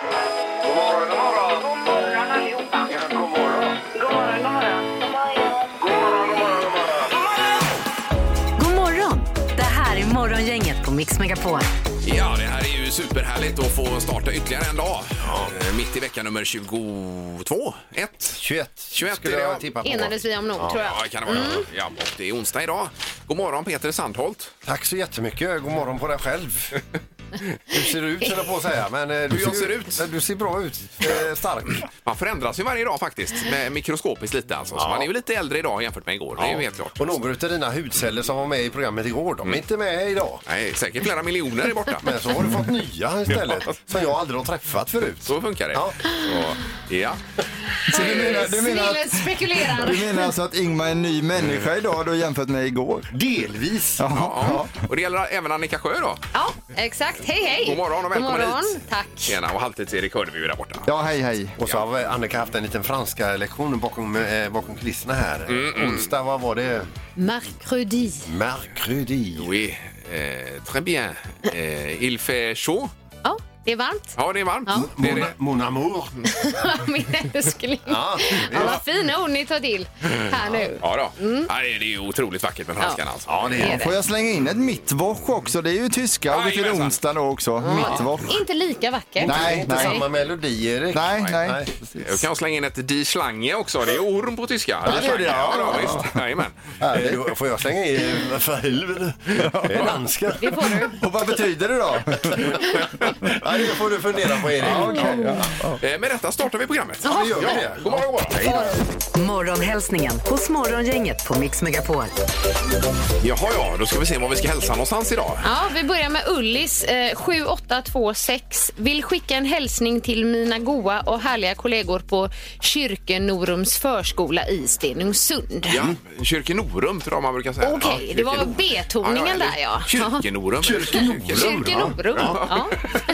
God morgon, god morgon. God morgon allihopa. Ja, god morgon. God morgon, god morgon. God morgon, god morgon, god morgon. God morgon! Det här är Morgongänget på Mix Megapol. Ja, det här är ju superhärligt att få starta ytterligare en dag. Eh, Mitt i vecka nummer 22, 1. 21, 21 skulle är det, ja. jag tippa på. Enades vi om nog, tror jag. Ja, kan det vara. Ja, och det är onsdag idag. God morgon Peter Sandholt. Tack så jättemycket. God morgon på dig själv. Du ser ut, höll jag på att säga. Men eh, du jag ser ut? Du ser bra ut. Eh, stark. Man förändras ju varje dag faktiskt, med mikroskopiskt lite alltså. Så Ja. man är ju lite äldre idag jämfört med igår, det är ju helt klart. Och några av dina hudceller som var med i programmet igår, de är inte med idag. Nej, säkert flera miljoner är borta. Men så har du fått nya istället, som jag aldrig har träffat förut. Så funkar det. Ja. Så, ja. Så du menar, du, menar att, spekulerar. du menar alltså att Ingmar är en ny människa idag då jämfört med igår? Delvis. Ja. Och det gäller även Annika Sjö då. Ja, exakt. Hej, hej. God morgon och välkommen God morgon. hit. Tack. Tjena, och halvtids-Erik hörde vi ju där borta. Ja, hej hej. Och så har Annika haft en liten franska lektion bakom, eh, bakom kulisserna här. Onsdag, vad var det? Mercredi. Mercredi. Oui, eh, très bien. Eh, il fait chaud. Det är varmt. Ja, det är varmt. Ja. Det är Mon, det. mon amour. Min älskling. Ja, Ja, vad fina ord ni tar till här nu. Ja, då. Ja, det är det är ju otroligt vackert med franskan Ja. alltså. Ja, det Det är är det. Får jag slänga in ett mittwoch också? Det är ju tyska och det är Jajamensan. onsdag då också. Mittwoch. Inte lika vackert. Nej, inte nej. samma melodi, Erik. Nej, nej. Nej. Jag kan slänga in ett Die Schlange också. Det är orm på tyska. Ja, det är det, ja. Ja, då, visst. Jajamän. Härligt. Då Får jag slänga i eh, för helvete? Det är danska. Det får du. Och vad betyder det då? det får du fundera på, Erik. Eh, Med detta startar vi programmet. Ja, det gör vi Ja, det. God morgon, god morgon. Morgonhälsningen hos Morgongänget på Mix Megapol. Jaha, ja. Då ska vi se var vi ska hälsa någonstans idag. Ja, vi börjar med Ullis, eh, 7826. Vill skicka en hälsning till mina goa och härliga kollegor på Kyrkenorums förskola i Stenungsund. Ja, Kyrkenorum tror jag man brukar säga. Okej, Ja, det var Kyrkenorum. B-toningen eller där, ja. Kyrkenorum. Kyrkenorum. Ja.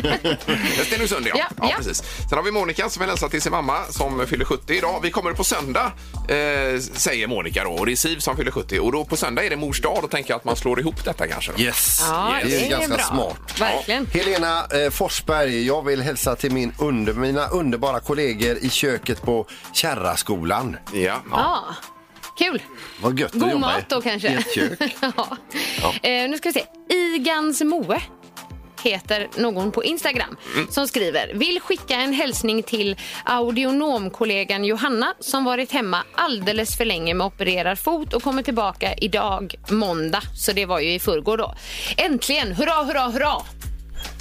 Stenungsund, ja. Ja, ja. ja. precis. Sen har vi Monica som vill hälsa till sin mamma som fyller 70 idag. Vi kommer på söndag, eh, säger Monica då. Och det är Siv som fyller 70. Och då på söndag är det mors dag. Då tänker jag att man slår ihop detta kanske. Då. Yes. Ja, Yes. det är, ganska bra. smart. Verkligen. Helena eh, Forsberg, jag vill hälsa till min under, mina underbara kollegor i köket på Kärraskolan. Ja. Ja. Kul. Vad gött God mat då kanske. i ett kök. ja. Eh, nu ska vi se. Igans Moe heter någon på Instagram Mm. som skriver vill skicka en hälsning till audionomkollegan Johanna som varit hemma alldeles för länge med opererad fot och kommer tillbaka idag måndag. Så det var ju i förrgår då. Äntligen! Hurra, hurra, hurra!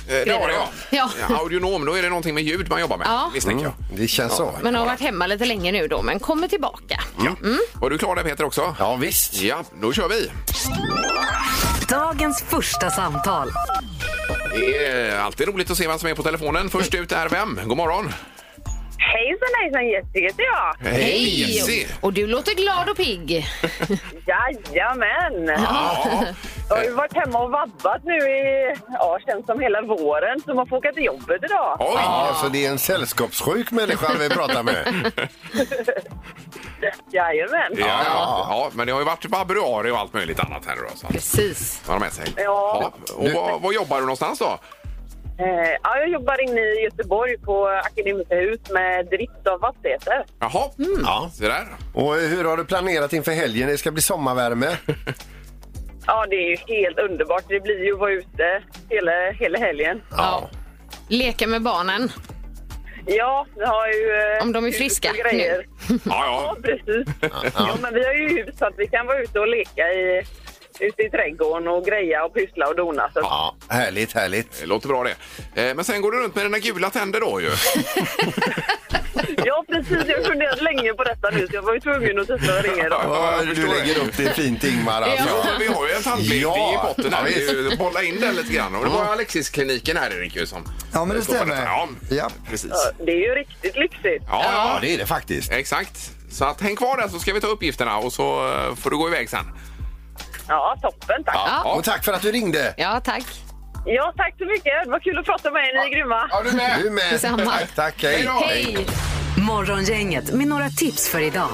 Eh, det var det, ja. Ja. ja. Audionom, då är det någonting med ljud man jobbar med, Ja. misstänker jag. Det känns så. Men har varit hemma lite länge nu då, men kommer tillbaka. Ja. Var du klar där Peter också? Ja, visst. Ja, då kör vi. Dagens första samtal. Det är alltid roligt att se vem som är på telefonen. Först ut är vem? God morgon. Hejsan, hejsan, Jessica heter jag. Hej Jessie! Och du låter glad och pigg. Jajamän! Ja. Jag har ju varit hemma och vabbat nu i, ja, känns som hela våren, så man får åka till jobbet idag. Oj! Ja, så det är en sällskapssjuk människa vi pratar med. Jajamän. Ja, ja. ja, men det har ju varit februari och allt möjligt annat här då. Så Precis. har de med sig. Ja. Och var, var jobbar du någonstans då? Eh, ja, jag jobbar inne i Göteborg på Akademiska hus med drift av fastigheter. Jaha, Ja. se där. Och hur har du planerat inför helgen? Det ska bli sommarvärme. Ja, det är ju helt underbart. Det blir ju att vara ute hela, hela helgen. Ja. Leka med barnen. Ja, vi har ju... eh, Om de är hus och friska grejer. Ja, Ja, ja. precis. Ja, men vi har ju hus så att vi kan vara ute och leka i, ute i trädgården och greja och pyssla och dona. Så. Ja, härligt, härligt. Det låter bra det. Eh, Men sen går du runt med dina gula tänder då ju. Ja, precis. Jag har funderat länge på detta nu, så jag var ju tvungen att testa och ringa idag. Ja, jag du förstår det. lägger upp det fint Ingmar alltså. Ja, vi har ju en tandblick Ja. i botten här. Ja, Vi ju bolla in den lite grann. Och det var Alexis-kliniken här Erik ju som... Ja, men det står för stämmer. detta. Ja, Ja. precis. Ja, Det är ju riktigt lyxigt. Ja, Ja, ja, det är det faktiskt. exakt. Så att häng kvar där så ska vi ta uppgifterna och så eh, får du gå iväg sen. Ja, toppen. Tack. Ja, Ja. Och tack för att du ringde. Ja, tack. tack så mycket. Det var kul att prata med er. Ni är grymma. Ja, du med. Du med. Detsamma. Tack, tack. Hej. Hej! Morgongänget med några tips för idag.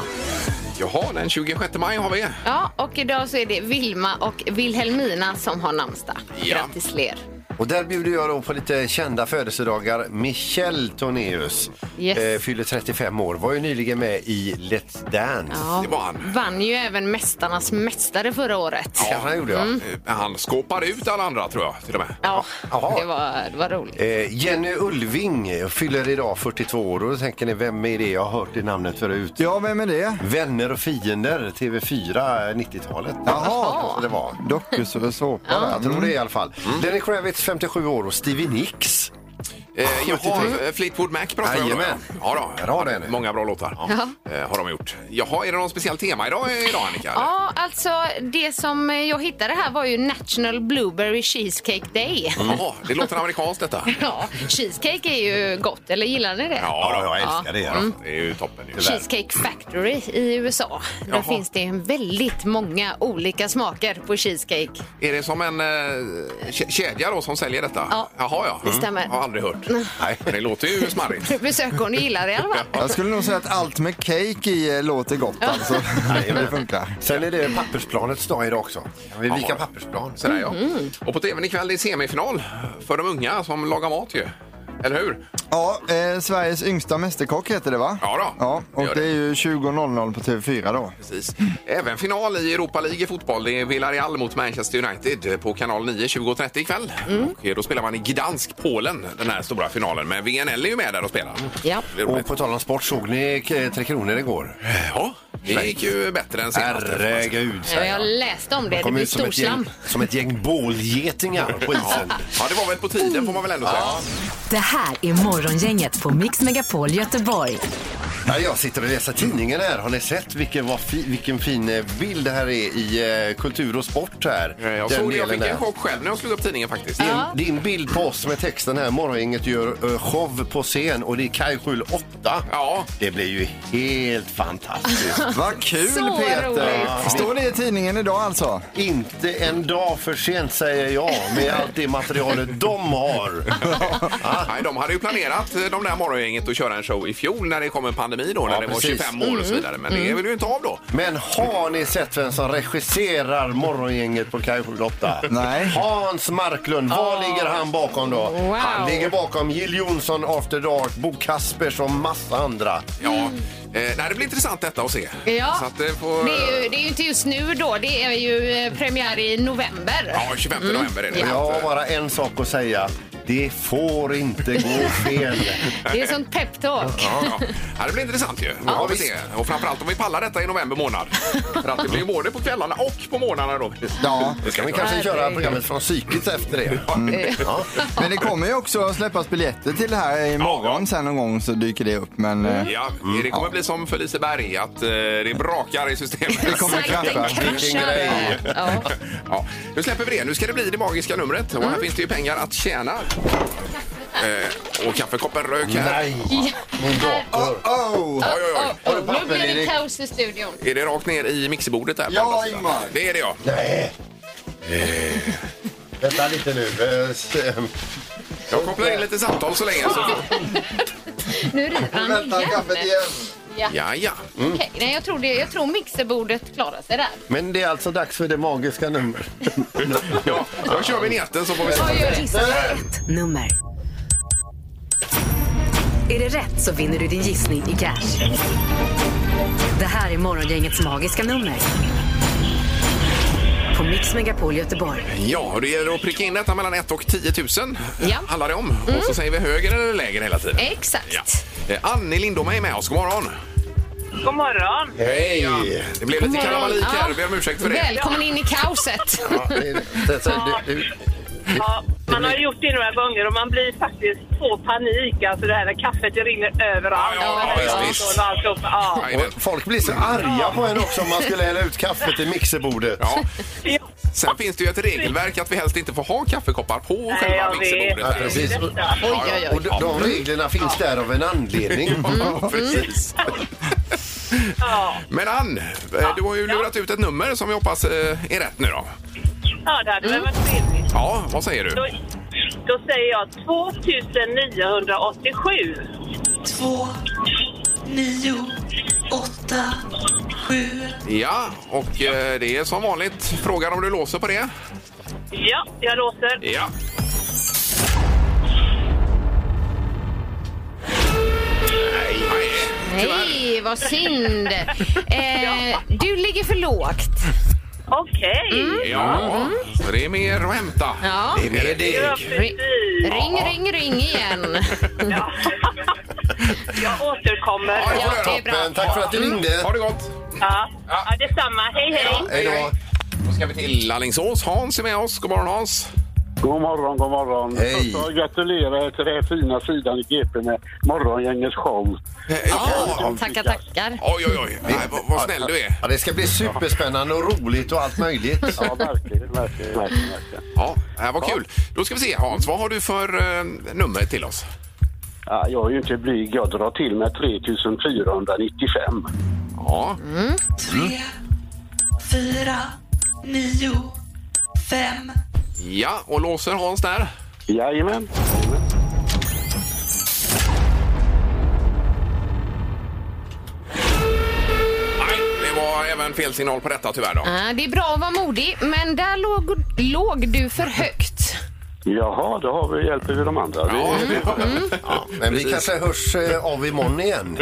Jaha, den 26 maj har vi. Ja, och idag så är det Vilma och Wilhelmina som har namnsdag. Ja. Grattis till er. Och där bjuder jag då på lite kända födelsedagar. Michel Tornéus Yes. eh, fyller 35 år. Var ju nyligen med i Let's Dance. Ja, Det var han. Vann ju även Mästarnas mästare förra året. Ja, han gjorde jag. Mm. Eh, Han skåpade ut alla andra tror jag till och med. Ja, Jaha. det var, det var roligt. Eh, Jenny Ulving fyller idag 42 år och då tänker ni, vem är det? Jag har hört det namnet förut. Ja, vem är det? Vänner och fiender, TV4, 90-talet. Jaha. Så det var. Dokusåpa Jag där. tror det i alla fall. Lenny Kravitz, 57 år och Stevie Nicks. Eh, jag har eh, Fleetwood Mac pratar jag om. Jajamän. Ja, då. Bra det nu. Många bra låtar eh, har de gjort. Jaha, är det någon speciell tema idag, idag Annika? eller? Ja, alltså det som jag hittade här var ju National Blueberry Cheesecake Day. Jaha, det låter amerikanskt detta. Ja, cheesecake är ju gott, eller gillar ni det? Ja, då. jag älskar det. Ja, Ja. det är ju toppen. Ju. Cheesecake Factory i USA. Där Jaha. finns det väldigt många olika smaker på cheesecake. Är det som en eh, kä- kedja då som säljer detta? Ja, Jaha, ja. det stämmer. Har aldrig hört. Nej. Men det låter ju smarrigt. Besök du gillar det i alla fall. Jag skulle nog säga att allt med cake i eh, låter gott alltså. det funkar. Sen är det pappersplanets dag idag också. Vi vika Jaha. pappersplan. Sådär, ja. Mm. Och på tvn ikväll är det semifinal för de unga som lagar mat ju. Eller hur? Ja, eh, Sveriges yngsta mästerkock heter det va? Ja då, Ja, det och gör det det. är ju 20.00 på TV4 då. Precis. Även final i Europa League i fotboll. Det är Villarreal mot Manchester United på kanal 9 20.30 ikväll. Mm. Och då spelar man i Gdansk, Polen, den här stora finalen. Men VNL är ju med där och spelar. Ja. Det Och på tal om sport, såg ni eh, Tre Kronor igår? Ja, det gick ju bättre än senast. Herregud, Ja, Jag jag. läste om det. Det Kom blir ut som ett, gäng, storslam. som ett gäng bålgetingar på isen. Ja, det var väl på tiden får man väl ändå säga. Det här är Morgongänget på Mix Megapol Göteborg. Ja, jag sitter och läser tidningen här. Har ni sett vilken, vad fi, vilken fin eh, bild det här är i eh, kultur och sport här? Jag Den såg det, jag fick en chock själv när jag slog upp tidningen faktiskt. Din, din bild på oss med texten här, Morgongänget gör uh, show på scen och det är Kajskjul 8. Ja. Det blir ju helt fantastiskt. Vad kul Så Peter! roligt. Står det i tidningen idag alltså? Inte en dag för sent säger jag med allt det materialet de har. Nej, de hade ju planerat eh, de där morgongänget att köra en show i fjol när det kom en pandemi då, när Ja, det var precis. 25 år och så vidare. Men det vill ju inte av då. Men har ni sett vem som regisserar Morgongänget på Kajskjul 8? Nej. Hans Marklund. Vad ligger han bakom då? Wow. Han ligger bakom Jill Johnson, After Dark, Bo Kaspers och massa andra. Ja, eh, nej, det blir intressant detta att se. Ja. Så att det får... Det är, ju, det är ju inte just nu då, det är ju eh, premiär i november. Ja, 25 november är det. Jag har bara en sak att säga. Det får inte gå fel. Det är sånt peptalk. Ja, ja. ja, det blir intressant ju. Ja, vi se. Och framförallt om vi pallar detta i november månad. För att det blir både på kvällarna och på morgnarna då. Ja. Då ska vi kanske köra programmet från psyket efter det. Ja. Men det kommer ju också släppas biljetter till det här imorgon sen någon gång så dyker det upp. Men eh, Ja, det kommer bli som för Liseberg, att eh, det brakar i systemet. det kommer Sajten krascha. Vilken grej. Ja. Ja, nu släpper vi det. Nu ska det bli det magiska numret. Och här finns det ju pengar att tjäna. Eh, och kaffekoppen rök här. Nej, min dator. Oh! Oj, oj, oj. Oh, nu papper, blir det Erik? kaos i studion. Är det rakt ner i mixerbordet där? på Ja, andra sidan? Ingmar. Det är det ja. Nej. Vänta lite nu. Eh, eh, Jag kopplar in lite samtal så länge. Så... Nu river han Vänta, igen. kaffet igen. Ja. Ja, ja. Okej, nej, jag, tror det, jag tror mixerbordet klarar sig där. Men det är alltså dags för det magiska numret. ja. Då kör vi vinjetten så får vi se. Gör Gissa ett nummer. Är det rätt så vinner du din gissning i cash. Det här är Morgongängets magiska nummer. På Mix Megapol Göteborg. Ja, och det gäller att pricka in detta mellan 1 och 10 000. Ja. Handlar det om. Och så säger vi högre eller lägre hela tiden. Exakt. Ja. Eh, Annie Lindom är med oss. God morgon. God morgon. Hej! Det blev lite kalabalik här. Vi ber om ursäkt för det. Välkommen in i kaoset. Ja, det- det- det- det- Ja, man har gjort det några gånger och man blir faktiskt få panik. Alltså det här när kaffet det rinner överallt. Ja, ja, ja, visst. Och alltihop. Ja. Och folk blir så arga på en också om man skulle hälla ut kaffet i mixerbordet. Ja. Ja. Sen finns det ju ett regelverk att vi helst inte får ha kaffekoppar på Nej, själva jag vet. Ja, precis. Oj, oj, Och de, de reglerna finns där av en anledning. Ja, precis. Ja. Men Ann, eh, du har ju lurat ut ett nummer som vi hoppas eh, är rätt nu då. ja, det hade väl varit trevligt. Ja, vad säger du? Då, då säger jag 2987. två, nio, åtta, sju. Ja, och eh, det är som vanligt frågan om du låser på det. Ja, jag låser. Ja. Nej, nej. Tyvärr. Nej, vad synd. Eh, du ligger för lågt. Okej. Mm. Ja, så det är mer att hämta. Ja. Det är mer Ja, deg. Ring, ring, ring igen. Ja. jag återkommer. Ja, det är bra. Tack för att du ringde. Ha det gott! Ja, ja detsamma. Hej, hej. Hej då. Då ska vi till Alingsås. Hans är med oss. God morgon Hans! God morgon, god morgon. Hej. Först gratulerar jag till den här fina sidan i GP med morgongängets show. Ja. Tackar, tackar. Oj, oj, oj. Nej, vad, vad snäll du är. Ja, det ska bli superspännande och roligt och allt möjligt. Ja, verkligen, verkligen, verkligen. verkligen. Ja, det här var kul. Då ska vi se Hans, vad har du för eh, nummer till oss? Ja, jag är ju inte blyg. Jag drar till med 3495. Ja, Tre, fyra, nio, fem. ja och låser Hans där. Jajamän. Nej, det var även fel signal på detta tyvärr då. Ah, det är bra att vara modig, men där låg, låg du för högt. Jaha, då har vi hjälper vi de andra. Ja, Det, Ja, men vi kanske hörs eh, av imorgon igen.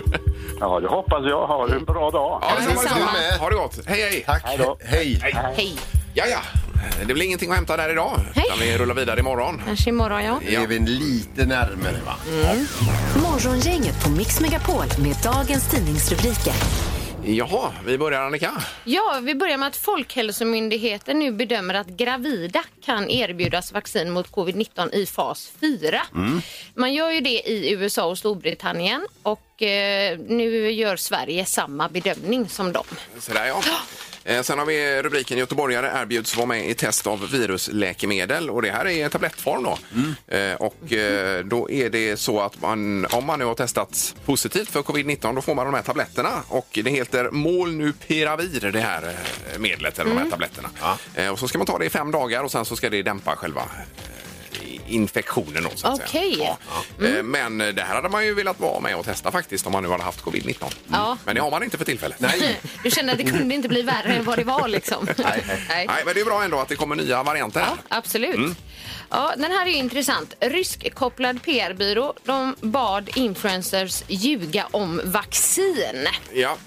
ja, det hoppas jag. Ha en bra dag. Ja, det ska vara med. Ha det gott. Hej, hej. Tack. Hej. Hej. Hej. Ja, ja. Det blir ingenting att hämta där idag. Hej. Utan vi rullar vidare imorgon. Kanske imorgon, ja. Nu är vi lite närmare va? Morgongänget på Mix Megapol med dagens tidningsrubriker. Jaha, vi börjar Annika. Ja, vi börjar med att Folkhälsomyndigheten nu bedömer att gravida kan erbjudas vaccin mot covid-19 i fas 4. Man gör ju det i USA och Storbritannien och eh, nu gör Sverige samma bedömning som dem. Så där, ja. Eh, Sen har vi rubriken Göteborgare erbjuds vara med i test av virusläkemedel och det här är tablettform då. Eh, Och eh, då är det så att man, om man nu har testat positivt för covid-19 då får man de här tabletterna och det heter Molnupiravir det här medlet eller de här tabletterna. Eh, Och så ska man ta det i fem dagar och sen så ska det dämpa själva infektionen då, så att Okej. säga. Ja. Eh, Men det här hade man ju velat vara med och testa faktiskt om man nu hade haft covid-19. Ja. Men det har man inte för tillfället. Nej. Du kände att det kunde inte bli värre än vad det var liksom? Nej, nej. Nej. Men det är bra ändå att det kommer nya varianter. Ja, absolut. Ja, den här är ju intressant. Ryskkopplad PR-byrå de bad influencers ljuga om vaccin. Ja.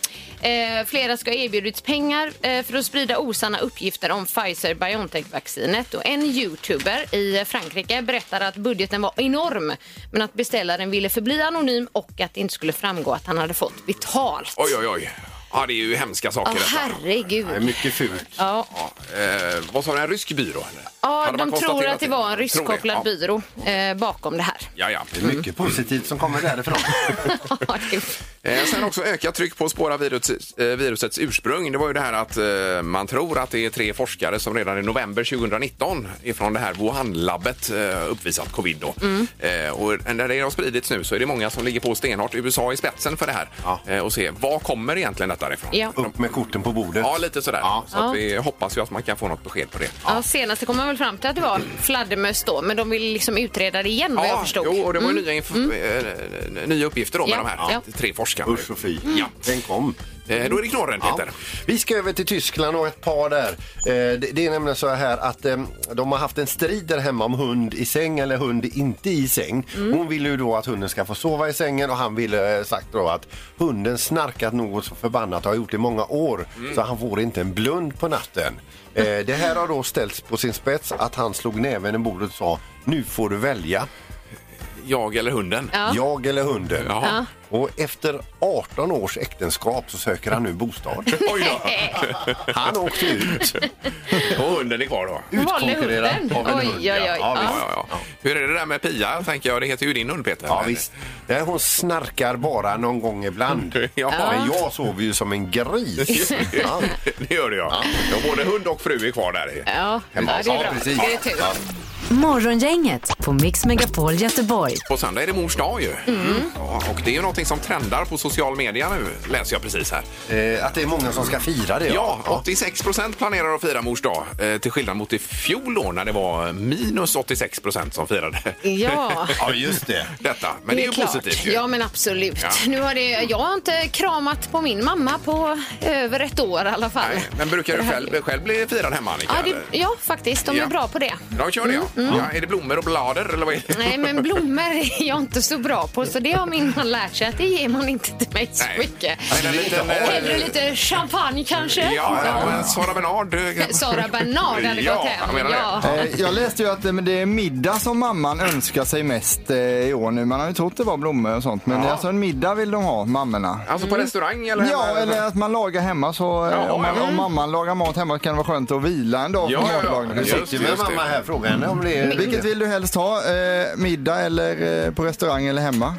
Eh, flera ska ha erbjudits pengar eh, för att sprida osanna uppgifter om Pfizer-Biontech-vaccinet. Och en youtuber i Frankrike berättade att budgeten var enorm men att beställaren ville förbli anonym och att det inte skulle framgå att han hade fått betalt. Oj, oj, oj. Ja, det är ju hemska saker detta. herregud. Det är mycket fult. Ja. Ja, eh, vad sa du, en rysk byrå? Eller? Ja, Hade man de tror konstaterat att det var en Tror det, ryskkopplad ja. byrå eh, bakom det här. Ja, ja. Det är mycket positivt som kommer därifrån. Ja, det- Eh, sen också ökat tryck på att spåra virusets, eh, virusets ursprung. Det var ju det här att eh, man tror att det är tre forskare som redan i november 2019 ifrån det här Wuhan-labbet eh, uppvisat covid. Då. Mm. Eh, och när det har spridits nu så är det många som ligger på stenhårt. USA i spetsen för det här. Ja. Eh, och se, var kommer egentligen detta ifrån? ja. Upp med korten på bordet. Ja, lite sådär. Ja. Så att vi hoppas ju att man kan få något besked på det. Ja, senast kom man väl fram till att det var fladdermöss då, men de vill liksom utreda det igen vad jag förstod. Jo, och det var ju nya, inf- eh, nya uppgifter då med Ja, de här ja. tre forskarna. Usch och fy. Ja. Tänk om. Eh, Då är det knorren, Peter. Vi ska över till Tyskland och ett par där. Eh, det, det är nämligen så här att eh, de har haft en strid där hemma om hund i säng eller hund inte i säng. Hon vill ju då att hunden ska få sova i sängen och han ville eh, sagt då att hunden snarkat något så förbannat och har gjort det i många år så han får inte en blund på natten. Eh, det här har då ställts på sin spets att han slog näven i bordet och sa nu får du välja, Jag eller hunden? Ja. jag eller hunden. Jaha. Och efter 18 års äktenskap så söker han nu bostad. Oj då! Han åkte ut. Och hunden är kvar då? Utkonkurrerad hunden. av en Oj, hund, oj, ja. oj. Ja, Ja. visst. Ja, ja. Hur är det där med Pia? Tänker jag, det heter ju din hund Peter. Ja, visst. Nej, hon snarkar bara någon gång ibland. Ja. Men jag sover ju som en gris. Ja. Det gör det ja. ja. Både hund och fru är kvar där. Ja, ja, det är Ja, bra. precis. Det är tur. Ja. Morgongänget på Mix Megapol Göteborg. På söndag är det mors dag ju. Ja, och det är ju någonting som trendar på social media nu, läser jag precis här. Eh, att det är många som ska fira det. Ja, 86 procent planerar att fira mors dag. Eh, till skillnad mot i fjol då, när det var minus 86 procent som firade Ja. ja, just det. detta. Men det är, ju klart. positivt ju. Ja, men absolut. Ja. Nu har det, jag har inte kramat på min mamma på över ett år i alla fall. Nej, men brukar du Det själv, själv bli firad hemma Annika? Ja, det, ja, faktiskt. De Ja. är bra på det. De kör det, ja. Ja, är det blommor och blader eller vad är det? Nej, men blommor är jag inte så bra på så det har min man lärt sig att det ger man inte till mig så Nej. mycket. Nej, en liten, Hellre lite champagne kanske? Ja, ja, men Sara Bernard. Sara Bernard hade Ja, gått jag hem. det. Ja. Eh, Jag läste ju att eh, det är middag som mamman önskar sig mest eh, i år nu. Man har ju trott det var blommor och sånt. Men Ja. det är alltså en middag vill de ha, mammorna. Alltså på restaurang eller? Ja, hemma? eller att man lagar hemma så Jaha, om, ja. om mamman lagar mat hemma kan det vara skönt att vila en dag Ja, från ja, ja. matlagningen. Just Sitter det. mamma här fråga henne om det är... Vilket vill du helst ha? Eh, middag eller eh, på restaurang eller hemma?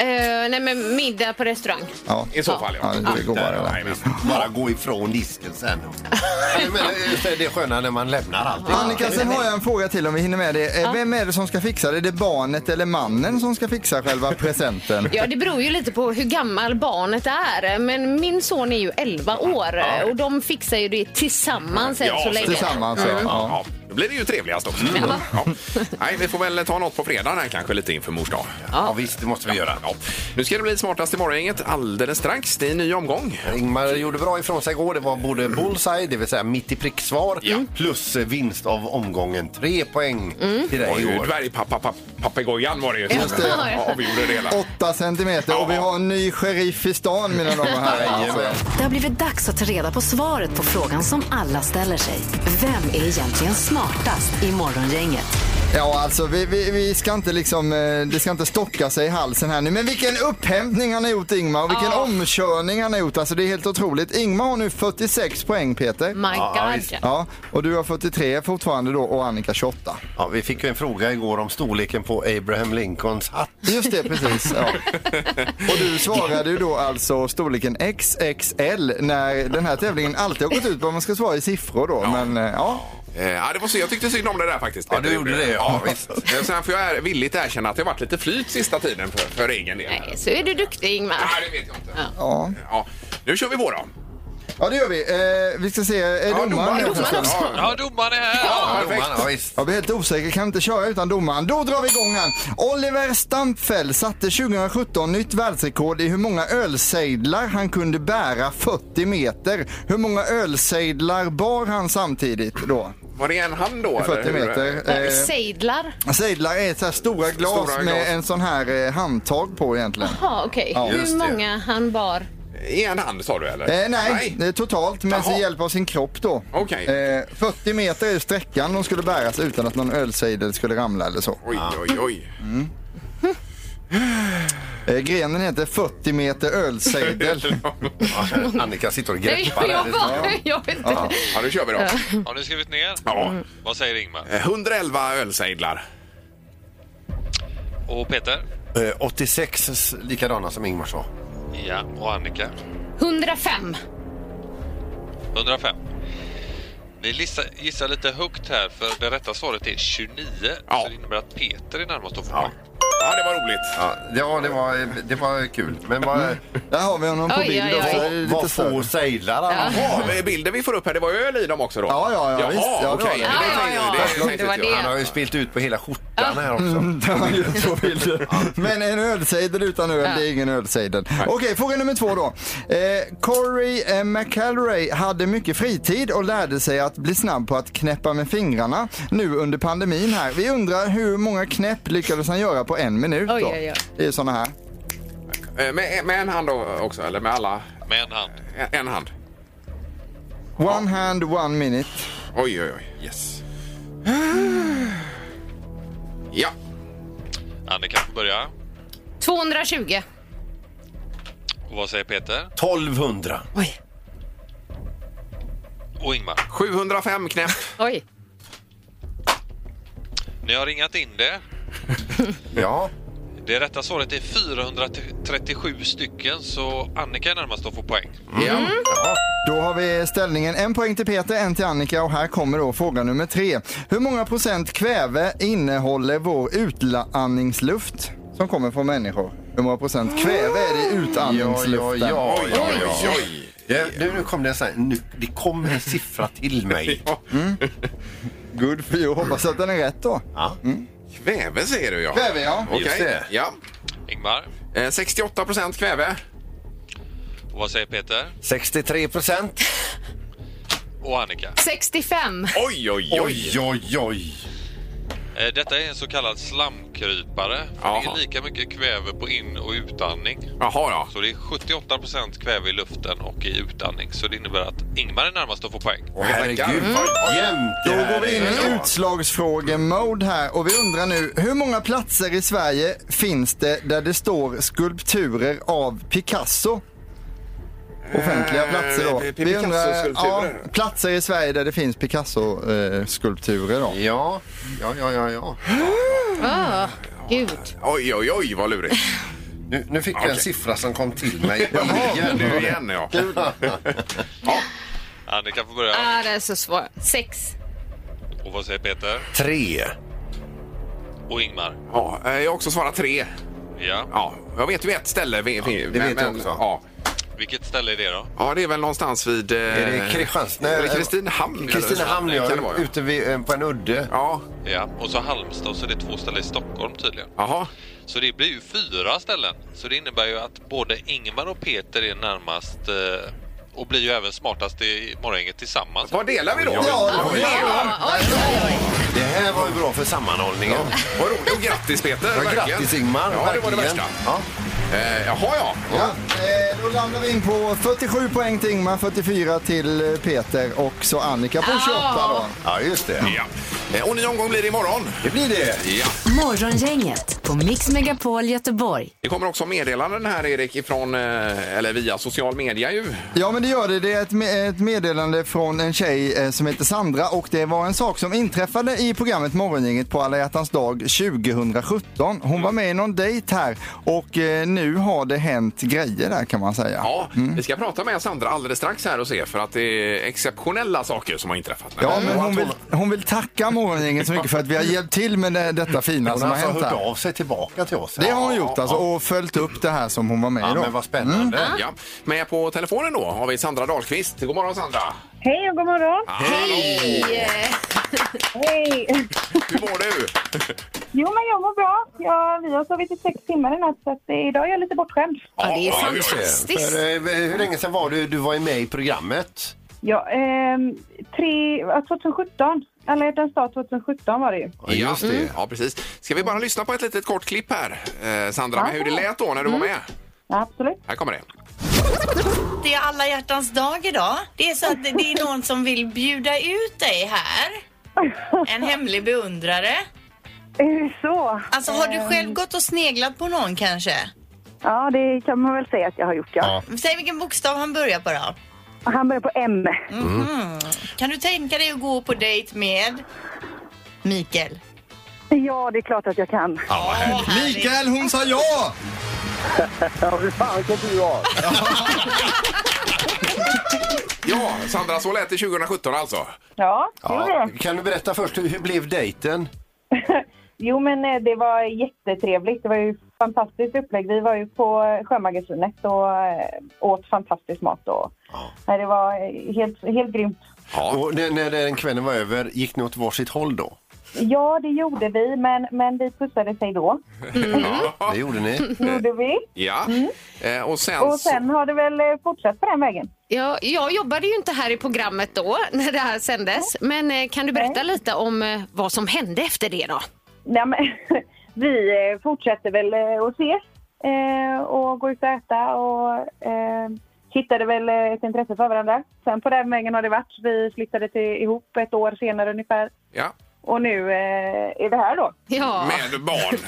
Eh, nej, men middag på restaurang. Ja, I så fall, ja. ja det går bara. Nej, visst. Bara gå ifrån disken sen. Menar, just det, det är sköna när man lämnar allt. Annika, sen har jag en fråga till om vi hinner med det. Eh, Vem är det som ska fixa det? Är det barnet eller mannen som ska fixa själva presenten? Ja, det beror ju lite på hur gammal barnet är. Men min son är ju 11 år och de fixar ju det tillsammans än Ja, så länge. Tillsammans, ja. ja. Ja, blir det ju trevligast också. Ja. Nej, vi får väl ta något på fredagen här kanske lite inför mors dag. Ja, visst, det måste vi göra. Ja. Nu ska det bli smartast i morgongänget alldeles strax. Det är en ny omgång. Ingmar gjorde bra ifrån sig igår. Det var både bullseye, det vill säga mitt i prick-svar, plus eh, vinst av omgången. Tre poäng till dig Oj, igår. Dvärgpapagojan var det ju Just det. avgjorde det hela. Åtta centimeter och vi har en ny sheriff i stan mina damer och herrar. Jajamän. Det har blivit dags att ta reda på svaret på frågan som alla ställer sig. Vem är egentligen smartast i morgongänget? Ja, alltså vi, vi, vi ska inte liksom, eh, det ska inte stocka sig i halsen här nu. Men vilken upphämtning han har gjort Ingmar och vilken omkörning han har gjort. Alltså det är helt otroligt. Ingmar har nu 46 poäng Peter. My God. Ja, och du har 43 fortfarande då och Annika 28. Ja, vi fick ju en fråga igår om storleken på Abraham Lincolns hatt. Just det, precis. Ja. Och du svarade ju då alltså storleken XXL när den här tävlingen alltid har gått ut på att man ska svara i siffror då. Men eh, ja, Eh, Ja, det var så. Jag tyckte synd om det där faktiskt. Ja, du gjorde det, ja, visst. Eh, Sen får jag villigt erkänna att det har varit lite flyt sista tiden för, för egen del. Nej, så är du duktig Ingmar. Nej, det vet jag inte. ja. Ja. Nu kör vi på då. ja det gör vi. Eh, vi ska se, är Ja, domaren domaren med också. också? Ja, domaren är här. Ja, perfekt. Domaren, ja, visst. Jag blir helt osäker, kan inte köra utan domaren. Då drar vi igång här. Oliver Stampfel satte 2017 nytt världsrekord i hur många ölsejdlar han kunde bära 40 meter. Hur många ölsejdlar bar han samtidigt då? Var det en hand då? 40 eller hur? meter. Eh, Sejdlar. sejdlar är så här stora glas Stora med glas. en sån här eh, handtag på egentligen. Jaha, okej. Ja, just Hur det. många han bar? I en hand sa du eller? Eh, nej, det är totalt med Jaha. hjälp av sin kropp då. Okej. Eh, 40 meter är sträckan de skulle bäras utan att någon ölsejdel skulle ramla eller så. Oj, oj, oj. Eh, grenen heter 40 meter ölsejdel. Ja, Annika sitter och Nej, greppar. jag, här. bara, jag vet inte. Ja, nu kör vi då. Har ni skrivit ner? Ja. Vad säger Ingmar? Eh, 111 ölsejdlar. Och Peter? Eh, 86 likadana som Ingmar sa. Ja. Och Annika? 105. 105. Ni gissar, gissar lite högt här för det rätta svaret är 29. Ja. Så det innebär att Peter är närmast att få Ja. poäng. Ja, det var roligt. Ja, ja det, var, det var kul. Men vad, Där har vi honom på Oj, bild oj, oj. också. Det är Lite vad större. få sejdlar han har. Jaha, bilden vi får upp här, det var öl i dem också då? Ja, ja, ja, Jaha, visst. Ja, det var okej. det. Ja, ja, ja. Det, Det var tänkte det. jag. Han har ju spilt ut på hela skjortan här också. Ja, just så bilder. Men en ölsejdel utan öl, det är ingen ölsejdel. Okej, fråga nummer två då. Eh, Corey eh, hade mycket fritid och lärde sig att bli snabb på att knäppa med fingrarna nu under pandemin här. Vi undrar hur många knäpp lyckades han göra på en minut Oj, då? oj, oj. Det är såna här. Eh, Med, med en hand då också, eller med alla? Med en hand. En, en hand. One hand, one minute. Oj, oj, oj. Yes. Ja. Annika får börja. 220. Och vad säger Peter? 1200. Oj. Och Ingmar? 705 knäpp. Oj. Ni har ringat in det. Ja, Det rätta svaret är 437 stycken, så Annika är närmast att få poäng. Ja. Då har vi ställningen en poäng till Peter, en till Annika och här kommer då fråga nummer tre. Hur många procent kväve innehåller vår utandningsluft som kommer från människor? Hur många procent kväve är det i ja, utandningsluften? ja, ja. Ja, ja. Ja, nu, nu kom det sån här, nu, det kom en siffra till mig. Ja. Good for you. Hoppas att den är rätt då. Ja. Kväve säger du ja. Kväve ja. Okej. Just det. Ja. Ingmar? Eh, 68 procent kväve. Och vad säger Peter? 63 procent. Och Annika? 65. Oj, oj, oj. Oj, oj, oj. Eh, Detta är en så kallad slamkrypare. Jaha. Det är lika mycket kväve på in och utandning. Jaha, ja. Så det är 78% kväve i luften och i utandning. Så det innebär att Ingmar är närmast att få poäng. Åh, herregud, vad jämnt Då går vi in i utslagsfrågemode här och vi undrar nu hur många platser i Sverige finns det där det står skulpturer av Picasso? Offentliga platser då. Eh, Vi undrar, ja, platser i Sverige där det finns Picasso-skulpturer då. Ja, ja, ja, ja. ja. Ah, gud. Oj, oj, oj, vad lurigt. Nu, nu fick jag en Okej. siffra som kom till mig. Nu igen, ja. Annika får börja. Ah, det är så svårt. Sex. Och vad säger Peter? Tre. Och Ingmar? ja. eh, Jag har också svarat tre. Ja. Ja, jag vet ju ett ställe. Vi, vi, det vet jag också. Ja. Vilket ställe är det då? ja, det är väl någonstans vid... eh, Är det Kristianstad? Är det Kristinehamn? eller Kristinehamn, så? ja. Kan det vara, ja. Ute vid, eh, på en udde. Ja, Ja. Och så Halmstad och så är det två ställen i Stockholm tydligen. jaha. Så det blir ju fyra ställen. Så det innebär ju att både Ingmar och Peter är närmast eh, och blir ju även smartast i morgongänget tillsammans. Vad delar vi då? Ja, Oj, oj, oj, oj. Det här var ju bra för sammanhållningen. Vad roligt. Och grattis Peter! Ja, verkligen. grattis Ingmar. Ja, det var det verkligen. värsta. Ja. Eh, jaha, ja. Ja, eh, då landar vi in på 47 poäng till Ingmar, 44 till eh, Peter och så Annika på 28 då. ja, just det. ja. Eh, Och ny omgång blir det imorgon. Det blir det. Ja. Morgongänget på Mix Megapol Göteborg. Det kommer också meddelanden här Erik ifrån, eh, eller via social media ju. Ja men det gör det. Det är ett, me- ett meddelande från en tjej eh, som heter Sandra och det var en sak som inträffade i programmet Morgongänget på alla hjärtans dag 2017. Hon var med i någon dejt här och eh, nu har det hänt grejer där kan man säga. Ja, vi ska prata med Sandra alldeles strax här och se för att det är exceptionella saker som har inträffat. Ja, men hon vill, hon vill tacka Morgongänget så mycket för att vi har hjälpt till med det, detta fina Hon som har har alltså hänt hört av sig tillbaka till oss. Det har hon gjort alltså och följt upp det här som hon var med Ja, i då. men vad spännande. Ja, med på telefonen då har vi Sandra Dahlqvist. God morgon Sandra! Hej och god morgon. Hej! Hej. Hur mår du? Jo, men jag mår bra. Ja, vi har sovit i sex timmar i natt så att, eh, idag är jag lite bortskämd. Ja, det är fantastiskt. För, eh, hur länge sedan var du, du var med i programmet? Ja, ehm, tre, ja, 2017. Alla hjärtans dag 2017 var det ju. Ja, just det. Ja, precis. Ska vi bara lyssna på ett litet kort klipp här, eh, Sandra, med hur det lät då när du var med? Ja, absolut. Här kommer det. Det är alla hjärtans dag idag. Det är så att det är någon som vill bjuda ut dig här. En hemlig beundrare. Är det så? Alltså har du själv gått och sneglat på någon kanske? Ja, det kan man väl säga att jag har gjort, ja. Säg vilken bokstav han börjar på då. Han börjar på M. Kan du tänka dig att gå på dejp med Mikael? Ja, det är klart att jag kan. Ja, härligt. Mikael, hon sa ja! Ja, hur fan kan du ha? Ja, Sandra, så lät det 2017 alltså. Ja, det gjorde Ja. det. Kan du berätta först, hur hur blev dejten? Jo, men eh, det var jättetrevligt. Det var ju fantastiskt upplägg. Vi var ju på Sjömagasinet och eh, åt fantastisk mat. Och, nej, det var eh, helt, helt grymt. Ja. Och när, när den kvällen var över, gick ni åt varsitt håll då? Ja, det gjorde vi, men, men vi pussade sig då. Ja. Det gjorde ni? Gjorde vi. ja. Eh, och sen, Och sen har det väl fortsatt på den vägen. Ja, jag jobbade ju inte här i programmet då när det här sändes. Men eh, kan du berätta lite om eh, vad som hände efter det då? Ja, men, vi eh, fortsätter väl eh, att ses eh, och gå ut och äta och eh, hittade väl ett intresse för varandra. Sen på den vägen har det varit. Vi flyttade till, ihop ett år senare ungefär. ja, Och nu eh, är det här då. Ja, med barn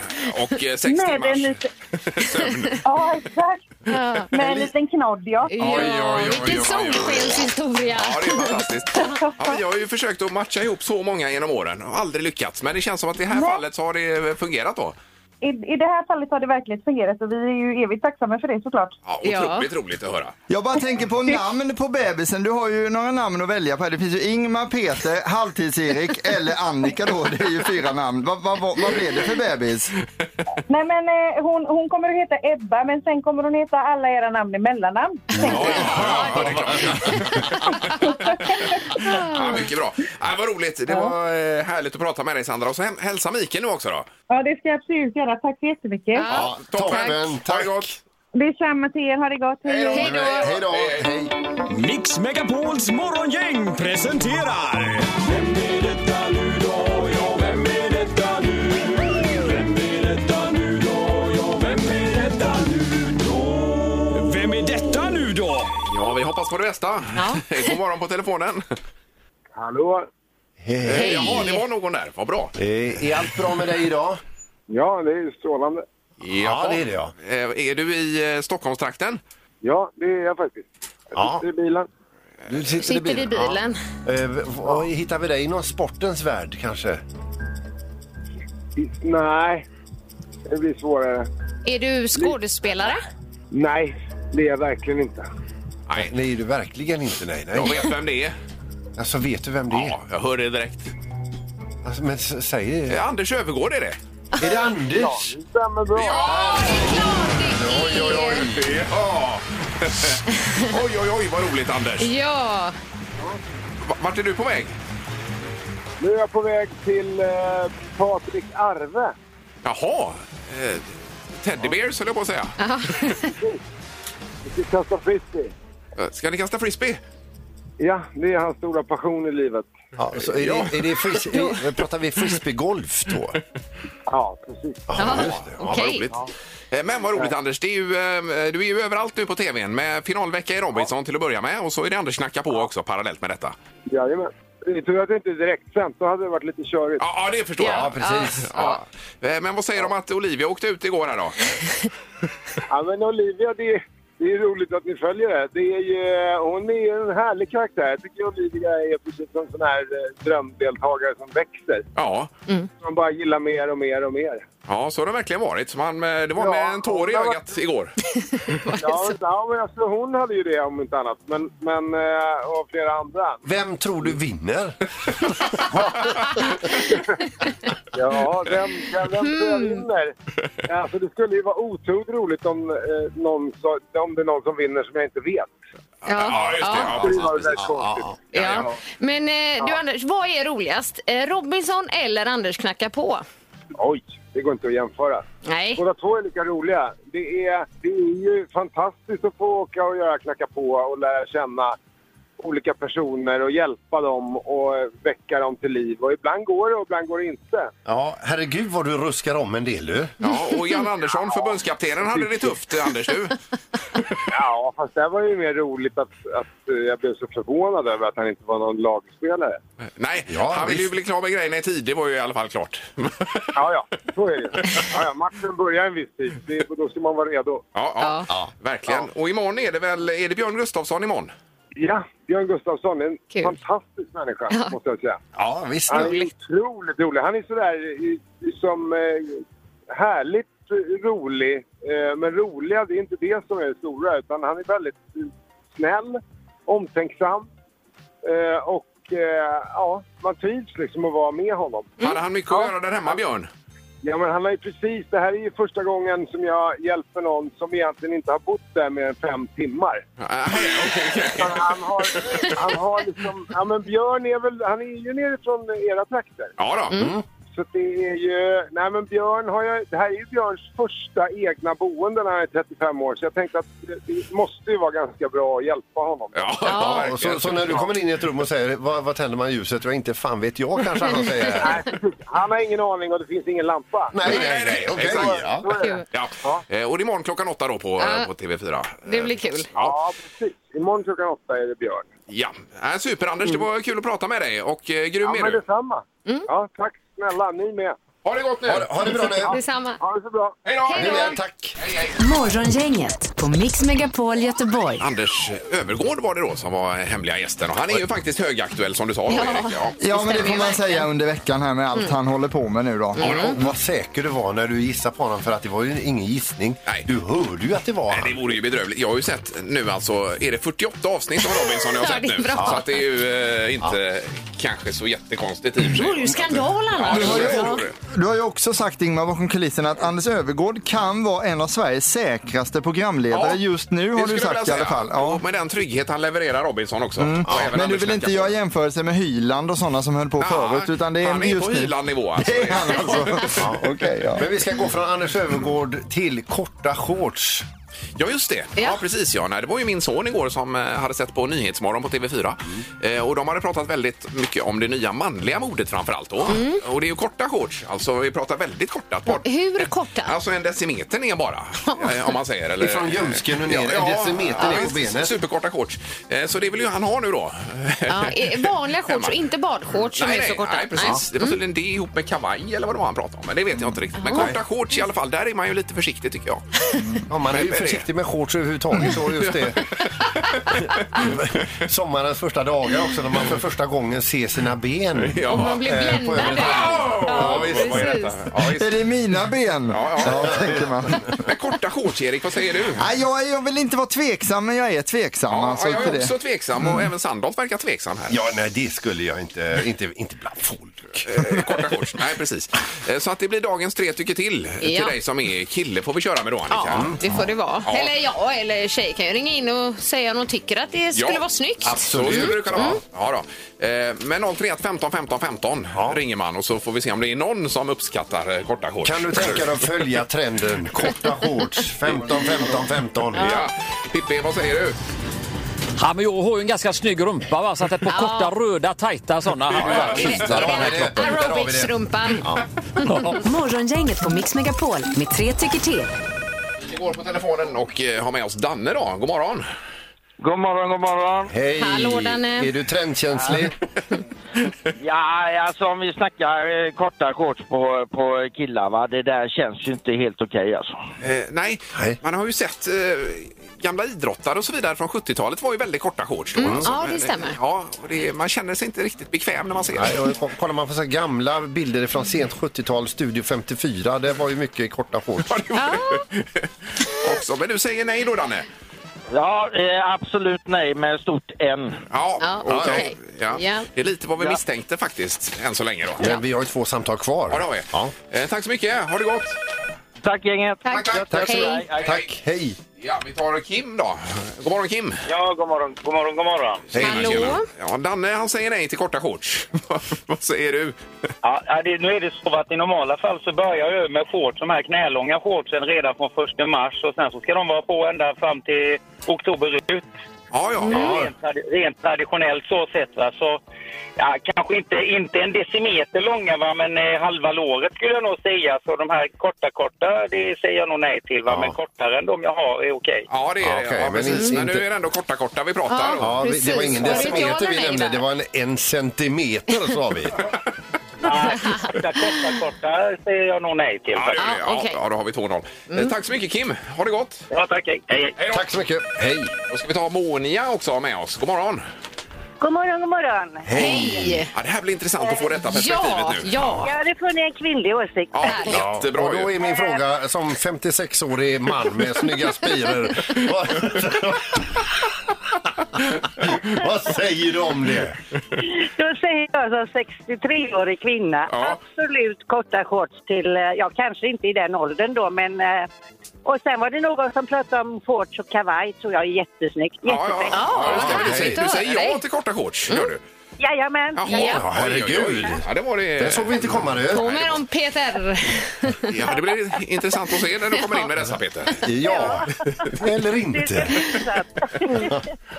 och eh, sex Med timmars liten... sömn. Ja, exakt. Ja. Med en liten knodd, ja. oj, oj, oj, vilken oj. solskenshistoria. Ja, det är fantastiskt. Ja, vi har ju försökt att matcha ihop så många genom åren och aldrig lyckats. Men det känns som att i det här fallet så har det fungerat då. I, I det här fallet har det verkligen fungerat och vi är ju evigt tacksamma för det såklart. Ja, Ja. otroligt roligt att höra. Jag bara tänker på namn på bebisen. Du har ju några namn att välja på. här. Det finns ju Ingmar, Peter, Halvtids-Erik eller Annika då. Det är ju fyra namn. Vad, vad, vad, vad blev det för bebis? Nej men eh, hon, hon kommer att heta Ebba men sen kommer hon heta alla era namn i mellannamn. Ja, ja, ja, det är klart. Ja, mycket bra. Ja, vad roligt. Det var eh, härligt att prata med dig Sandra. Och så hälsa Mikael nu också då. Ja, det ska jag absolut göra. Tack så jättemycket. Ja, toppen. Tack. Tack. Detsamma till er. Ha det gott. Hej då. Hej då. Mix Megapols morgongäng presenterar... Vem är detta nu då? Ja, vem är detta nu? Vem är detta nu då? Ja, vem är detta nu då? Vem är detta nu då? Ja, vi hoppas på det bästa. Ja. God morgon på telefonen. Hallå. Hej. Jaha, det var någon där. Vad bra. Eh, Är allt bra med dig idag? Ja, det är strålande. Ja, det är det ja. Eh, Är du i eh, Stockholmstrakten? Ja, det är jag faktiskt. Jag Ja. sitter i bilen. Du sitter, Sitter i bilen. Ja. Eh, v- vad hittar vi dig inom sportens värld kanske? I- Nej, det blir svårare. Är du skådespelare? Nej, det är jag verkligen inte. Nej. Nej, du verkligen inte. Nej, Jag nej. vet vem det är. Alltså, vet du vem det är? Ja, jag hör det direkt. Alltså, men s- säg det. Eh, Anders Övergård är det. Är det Anders? Det stämmer bra. Ja! Oj, oj, oj. Ja. oj, oj, oj, vad roligt Anders. Ja. Va- Vart är du på väg? Nu är jag på väg till eh, Patrik Arve. Jaha. Eh, Teddybears höll jag på att säga. Vi ska kasta frisbee. Eh, Ska ni kasta frisbee? Ja, det är hans stora passion i livet. Ja, så är det, är det fris, är, pratar vi frisbeegolf då? Ja, precis. Ja, Ja, vad okej. roligt. Eh, Men vad roligt Anders, det är ju, eh, du är ju överallt nu på tvn med finalvecka i Robinson till att börja med och så är det Anders knacka på också parallellt med detta. Jajamän. Det är tur att det inte är direktsänt. Då hade det varit lite körigt. Ja, ja det förstår jag. Ja, precis. Ja. Eh, Men vad säger om att Olivia åkte ut igår här då? Ja, men Olivia, det, det är roligt att ni följer det. det är ju, hon är ju en härlig karaktär. Jag tycker Olivia är precis som en sån här eh, drömdeltagare som växer. Ja. Man bara gillar mer och mer och mer. Ja, så har det verkligen varit. Så Man, eh, det var Ja, med en tår i var- ögat igår. Ja, ja men alltså, hon hade ju det om inte annat. Men, men eh, och flera andra. Vem tror du vinner? Ja, vem, vem, vem tror jag vinner? Alltså, det skulle ju vara otroligt roligt om, eh, någon, så, om det är någon som vinner som jag inte vet. Ja. just det. Ja, Det precis, var precis. väldigt konstigt. Ja. Men eh, du Anders, vad är roligast? Eh, Robinson eller Anders knacka på? Oj, det går inte att jämföra. Nej. Båda två är lika roliga. Det är, det är ju fantastiskt att få åka och göra knacka på och lära känna olika personer och hjälpa dem och väcka dem till liv. Och ibland går det och ibland går det inte. Ja, herregud vad du ruskar om en del du. Ja, och Jan Andersson, förbundskaptenen, hade det tufft, Anders du. Ja, fast det var ju mer roligt att, att jag blev så förvånad över att han inte var någon lagspelare. Nej, Ja, han ville ju bli klar med grejerna i tid, det var ju i alla fall klart. Ja, ja, så är det ju. ja, ja, Matchen börjar en viss tid. Det, då ska man vara redo. Ja, ja, Ja. verkligen. Och imorgon är det väl, är det Björn Gustafsson imorgon? Ja, Björn Gustafsson en Kul. fantastisk människa, måste jag säga. Ja, visst. Han är otroligt rolig. Han är sådär eh, som eh, härligt rolig. Eh, men roliga, det är inte det som är det stora. Utan han är väldigt snäll, omtänksam. Och ja, man trivs liksom att vara med honom. Hade han mycket att göra där hemma, Björn? Ja, men han har ju precis... Det här är ju första gången som jag hjälper någon som egentligen inte har bott där mer än fem timmar. Okej. Utan han har, han har liksom... Ja, men Björn är väl... Han är ju nerifrån era trakter. Ja då. Så det är ju... Nej men Björn har ju... Det här är ju Björns första egna boende när han är 35 år. Så jag tänkte att det, måste ju vara ganska bra att hjälpa honom. Ja, Ja. så, så när du kommer in i ett rum och säger vad, vad tänder man ljuset? Ja, inte fan vet jag kanske han säger. Nej. Han har ingen aning och det finns ingen lampa. Nej, nej, nej, okej. Exakt. Ja. Det. Ja. Ja. Eh, Och det är imorgon klockan åtta då på, Ja. på TV4. Det blir kul. Ja, precis. Imorgon klockan åtta är det Björn. Ja, äh, super Anders, det var kul att prata med dig och eh, grym Ja, är men du. detsamma. Ja, tack snälla. Ni med. Ha det gott nu! Ha, det- ha det bra nu. Detsamma. Ha det så bra. Hej då! Hej då. Tack. Morgongänget på Mix Megapol Göteborg. Anders Övergård var det då som var hemliga gästen och han är ju faktiskt högaktuell som du sa. Ja. Erik. Ja. Ja, men det får man säga under veckan här med allt han håller på med nu då. Och vad säker du var när du gissade på honom för att det var ju ingen gissning. Nej. Du hörde ju att det var Nej, han. det vore ju bedrövligt. Jag har ju sett nu alltså, är det 48 avsnitt av Robinson jag har Ja, sett det är nu? bra. Så att det är ju eh, inte kanske så jättekonstigt i och för Det sig. vore ju skandal Ja, annars. det Ja. Du har ju också sagt Ingmar bakom kulisserna att Anders Övergård kan vara en av Sveriges säkraste programledare Ja, just nu det har du sagt i alla fall. Ja. Mm. Och med den trygghet han levererar Robinson också. Även Men du vill inte göra på. jämförelse med Hyland och sådana som höll på förut utan det är han är just på. Hyland-nivå alltså. Det är han alltså. Ja, Okej, ja. Men vi ska gå från Anders Övergård till korta shorts. Ja, just det. Ja. Ja. precis. Ja. Nej, det var ju min son igår som eh, hade sett på Nyhetsmorgon på TV4. Eh, och de hade pratat väldigt mycket om det nya manliga modet framför allt. Då. Och det är ju korta shorts. Alltså, vi pratar väldigt korta. Ett par- Hur korta? Alltså en decimeter ner bara, eh, om man säger. Eller, Ifrån ljumsken och ner, en decimeter ner på visst. benet. Superkorta shorts. Eh, Så det vill ju han ha nu då. Ja, eh, vanliga shorts och inte badshorts som nej, är så nej, korta. nej, precis. Det var tydligen det ihop med kavaj eller vad det var han pratade om. Men det vet jag inte riktigt. Men korta shorts i alla fall, där är man ju lite försiktig tycker jag. Ja, man är ju försiktig med shorts överhuvudtaget och just det. Sommarens första dagar också när man för första gången ser sina ben. Ja. Man blir Eh, på bländad. övre- Ja, visst, vad är precis. Ja, visst. Är det mina ben? Ja, ja. tänker man. Men korta shorts, Erik, vad säger du? Nej, jag, jag vill inte vara tveksam, men jag är tveksam. Ja, alltså, jag till är det. också tveksam och även Sandholt verkar tveksam här. Ja, nej, det skulle jag inte, inte, inte bland folk. Eh, Korta shorts, nej precis. Eh, Så att det blir dagens tre tycker till. Till Ja. dig som är kille får vi köra med då Annika. Ja, det får det vara. Ja. Eller ja, eller tjej kan ju ringa in och säga om de tycker att det skulle vara snyggt. Så skulle det kunna vara. Ja, då. Eh, Men 031 15 15 15 Ja. ringer man och så får vi se om det är någon som uppskattar eh, korta shorts. Kan du tänka dig att följa trenden? Korta shorts, 15, 15, 15. Ja. Pippi, vad säger du? Ja, men jag har ju en ganska snygg rumpa va? så att ett par Ja. korta röda tajta sådana hade ju varit det. Vi det. Aerobics-rumpan. Morgongänget på Mix Megapol med tre tycker till. Går på telefonen och eh, har med oss Danne då. God morgon. God morgon, god morgon. Hej! Hallå, Danne. Är du trendkänslig? Ja, alltså om vi snackar eh, korta shorts på, på killar, va? det där känns ju inte helt okej alltså. Eh, nej. Nej. man har ju sett eh, gamla idrottare och så vidare från 70-talet var ju väldigt korta shorts. Då, alltså. Ja, det Men, stämmer. Ja, och det, man känner sig inte riktigt bekväm när man ser Nej, det. och kollar man på så här gamla bilder från sent 70-tal, Studio 54, det var ju mycket korta shorts. Ja, det var det. Också. Men du säger nej då, Danne? Ja, eh, absolut nej med stort N. Ja, Ja, okej. okej. Ja. Ja. Det är lite vad vi Ja. misstänkte faktiskt, än så länge. Då. Men vi har ju två samtal kvar. Ja, det har vi. Ja. Eh, tack så mycket. Ha det gott. Tack gänget! Tack. Tack, Tack så Hej. mycket. Tack, hej! Ja, vi tar Kim då. God morgon, Kim. Ja, god morgon, god morgon, god morgon. Hej, Hallå? tjena. Ja, Danne han säger nej till korta shorts. vad säger du? Ja, ja, det, nu är det så att i normala fall så börjar jag med shorts, de här knälånga shortsen redan från 1 mars och sen så ska de vara på ända fram till oktober ut. Ja, ja. Rent, tradi- rent traditionellt så sett va. Så, ja, kanske inte, inte en decimeter långa va, men eh, halva låret skulle jag nog säga. Så de här korta, korta, det säger jag nog nej till va. Ja. Men kortare än de jag har är okej. Ja, det är det. Okej, Ja, men precis. Men, inte- nu är det ändå korta, korta vi pratar. Ja. Ja, det var ingen decimeter vi nämnde, det var en, en centimeter sa vi. Nej, korta, korta, korta säger jag nog nej till. Ja, det är det. Ja, ja, okej. ja, då har vi 2-0. Eh, Tack så mycket Kim. Ha det gott. Ja, tack. Hej, hej. Hej då. Tack så mycket. Hej! Då ska vi ta Monia också med oss. God morgon. God morgon, god morgon. Hej! Ja, det här blir intressant att få detta perspektivet Ja, nu. ja. Ja, det får ni en kvinnlig åsikt. Ja, jättebra och då ju. är min fråga som 56-årig man med snygga spiror. Vad- Vad säger du om det? Då säger jag som 63-årig kvinna, Ja. absolut korta shorts till, eh, ja kanske inte i den åldern då, men eh, och sen var det någon som pratade om shorts och kavaj, tror jag är jättesnyggt. Ja, ja, Jättefint. ja, just det. Du, säger, du säger ja till korta shorts, gör du? Jajamän. Jaha, Ja, herregud. Ja, det var det. Det såg vi inte komma du. Kommer om Peter. Ja, det blir intressant att se när du kommer in med dessa, Peter. Ja, eller inte.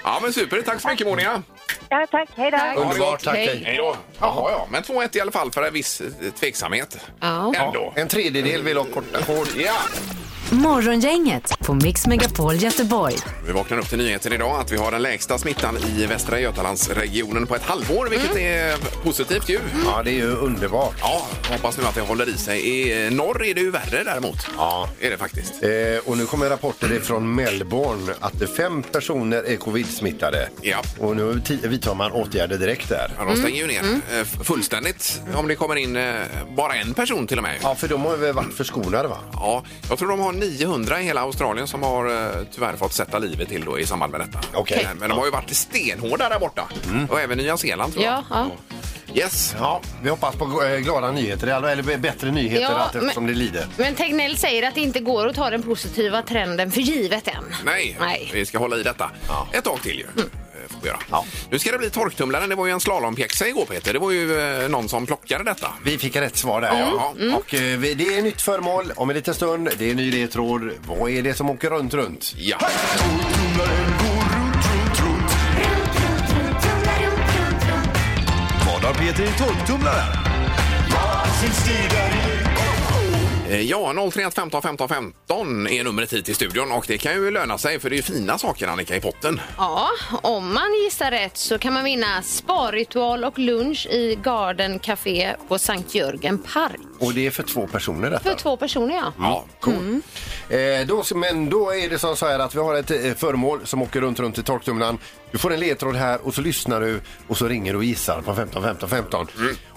Ja, men super. Tack så mycket, Monia. Ja, tack. Hej då. Underbart, tack. Hej. Hej. Då. Jaha, ja. Men 2-1 i alla fall för en viss eh, tveksamhet. Ja. Ändå. En tredjedel vill ha korta shorts. Ja. Morgongänget på Mix Megapol Göteborg. Vi vaknar upp till nyheten idag att vi har den lägsta smittan i Västra Götalandsregionen på ett halvår, vilket är positivt ju. Ja, det är ju underbart. Ja, hoppas nu att det håller i sig. I norr är det ju värre däremot. Ja. Är det faktiskt. Eh, och nu kommer rapporter från Melbourne att fem personer är covid-smittade. Ja. Och nu vidtar man åtgärder direkt där. Ja, de stänger ju ner eh, fullständigt om det kommer in eh, bara en person till och med. Ja, för de har väl varit förskonade va? Ja, jag tror de har 900 i hela Australien som har eh, tyvärr fått sätta livet till då i samband med detta. Okej. Men, men de har ju varit stenhårda där borta. Och även Nya Zeeland tror jag. Ja, ja. Yes. Ja, vi hoppas på eh, glada nyheter, eller bättre nyheter Ja, allt eftersom det lider. Men Tegnell säger att det inte går att ta den positiva trenden för givet än. Nej, Nej. vi ska hålla i detta ett tag till ju. Vi göra. Nu ska det bli torktumlaren. Det var ju en slalompjäxa igår Peter. Det var ju eh, någon som plockade detta. Vi fick rätt svar där. Ja. Och, eh, vi- det är nytt föremål om en liten stund. Det är ny ledtråd. Vad är det som åker runt, runt? Ja. Vad har Peter i torktumlaren? Eh, Ja, 031 15 15 15 är numret hit till studion och det kan ju löna sig för det är ju fina saker Annika i potten. Ja, om man gissar rätt så kan man vinna sparritual och lunch i Garden Café på Sankt Jörgen Park. Och det är för två personer detta. För två personer, ja. Ja, cool. Eh, då, men då är det som så här att vi har ett eh, föremål som åker runt, runt i torktumlaren. Du får en ledtråd här och så lyssnar du och så ringer du och gissar på 15 15 15.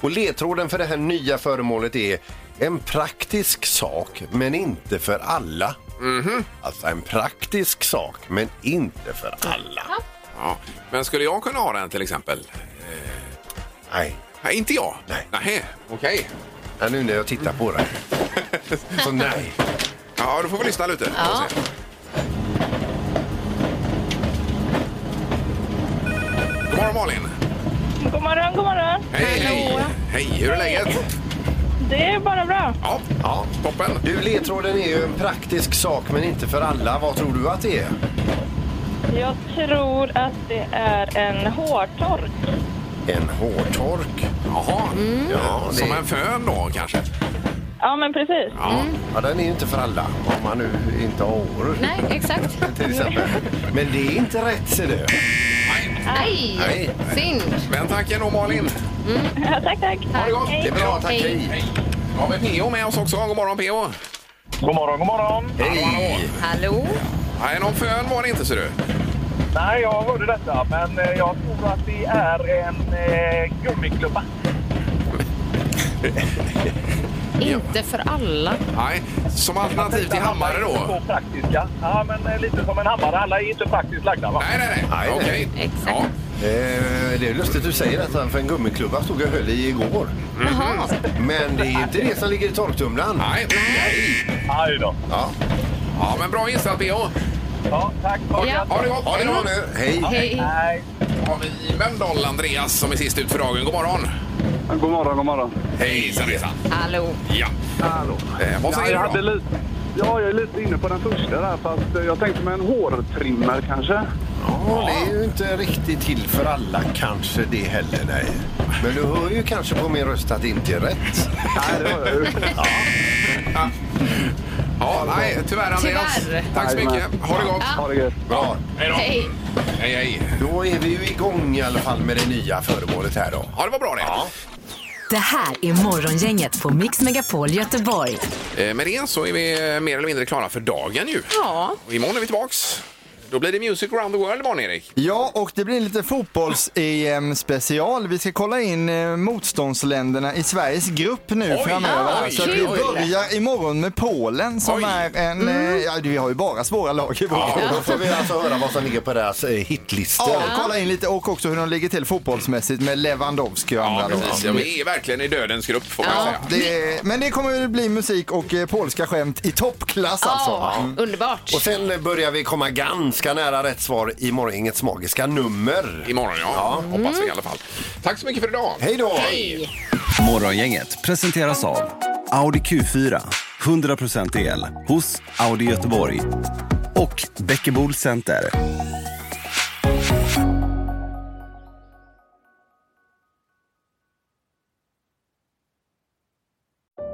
Och ledtråden för det här nya föremålet är en praktisk sak men inte för alla. Alltså en praktisk sak men inte för alla. Ja. Men skulle jag kunna ha den till exempel? Nej. Nej, inte jag. Nej. Nej, okej. Ja, nu när jag tittar på det. Så nej. Ja, då får vi lyssna lite. Ja. God morgon Malin! God morgon, god morgon. Hej, hej! Hej, hur är läget? Det är bara bra. Ja, ja toppen. Du, ledtråden är ju en praktisk sak men inte för alla. Vad tror du att det är? Jag tror att det är en hårtork. En hårtork. Jaha, Ja, det- som en fön då kanske? Ja, men precis. Ja. Ja, den är ju inte för alla om man nu inte har hår. Nej, exakt. Till exempel. Men det är inte rätt ser du. Nej, Nej. synd. Men tack ändå Malin. Ja, tack, tack. Ha det gott. Det är bra, tack. Hej. Hej. Då har vi PO med oss också. God morgon PO. God morgon, god morgon. Hej. Hallå? Nej, någon fön var det inte ser du. Nej, jag hörde detta, men eh, jag tror att det är en eh, gummiklubba. Inte för alla. Nej, som alternativ till hammare då? praktiska. Ja, men eh, lite som en hammare. Alla är inte praktiskt lagda, va? Nej, nej, nej. Nej, nej. Okej. Exakt. Ja. Eh, det är lustigt du säger detta för en gummiklubba stod jag och höll i igår. Jaha. Men det är inte det som ligger i torktumlaren. Nej. Aj då. Ja. Ja, men bra gissat PO. Ja, tack. Ja. Ha det gott. Ha det bra nu. Hej. Hej. Nej. Har vi Mölndal Andreas som är sist ut för dagen. God morgon. God morgon, god morgon. Hej hejsan. Hallå? Ja. Hallå. Eh, vad säger jag du hade då? lite, Ja, jag är lite inne på den första där, fast eh, jag tänkte med en hårtrimmer kanske. Ja, det är ju inte riktigt till för alla kanske det heller. Nej. Men du hör ju kanske på min röst att det inte är rätt. Nej, det var jag ju. Ja, nej, tyvärr Andreas. Tyvärr. Tack så mycket. Ha det gott. Ha det gött. Bra. Hej då. Hej. Hej, hej. Då är vi ju igång i alla fall med det nya föremålet här då. Ja, det var bra det. Det här är Morgongänget på Mix Megapol Göteborg. Eh, Med det så är vi mer eller mindre klara för dagen ju. Ja. Och imorgon är vi tillbaks. Då blir det Music around the world imorgon, Erik. Ja, och det blir lite fotbolls-EM-special. Vi ska kolla in eh, motståndsländerna i Sveriges grupp nu Oj, framöver. oj, så att vi börjar imorgon med Polen som Oj. är en, eh, ja vi har ju bara svåra lag i vår Ja, grupp. då får vi alltså höra vad som ligger på deras eh, hitlistor. Ja, kolla in lite och också hur de ligger till fotbollsmässigt med Lewandowski och Ja, andra. då. precis. Ja, vi är verkligen i dödens grupp får man Ja. säga. Det, men det kommer väl bli musik och polska skämt i toppklass alltså. Ja, underbart. Och sen börjar vi komma ganska nära rätt svar i Morgongängets magiska nummer. Imorgon, ja. Hoppas vi i alla fall. Tack så mycket för idag. Hej då! Hej. Morgongänget presenteras av Audi Q4. 100% el hos Audi Göteborg. Och Bäckebol Center.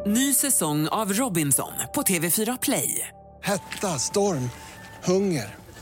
Ny säsong av Robinson på TV4 Play. Hetta, storm, hunger.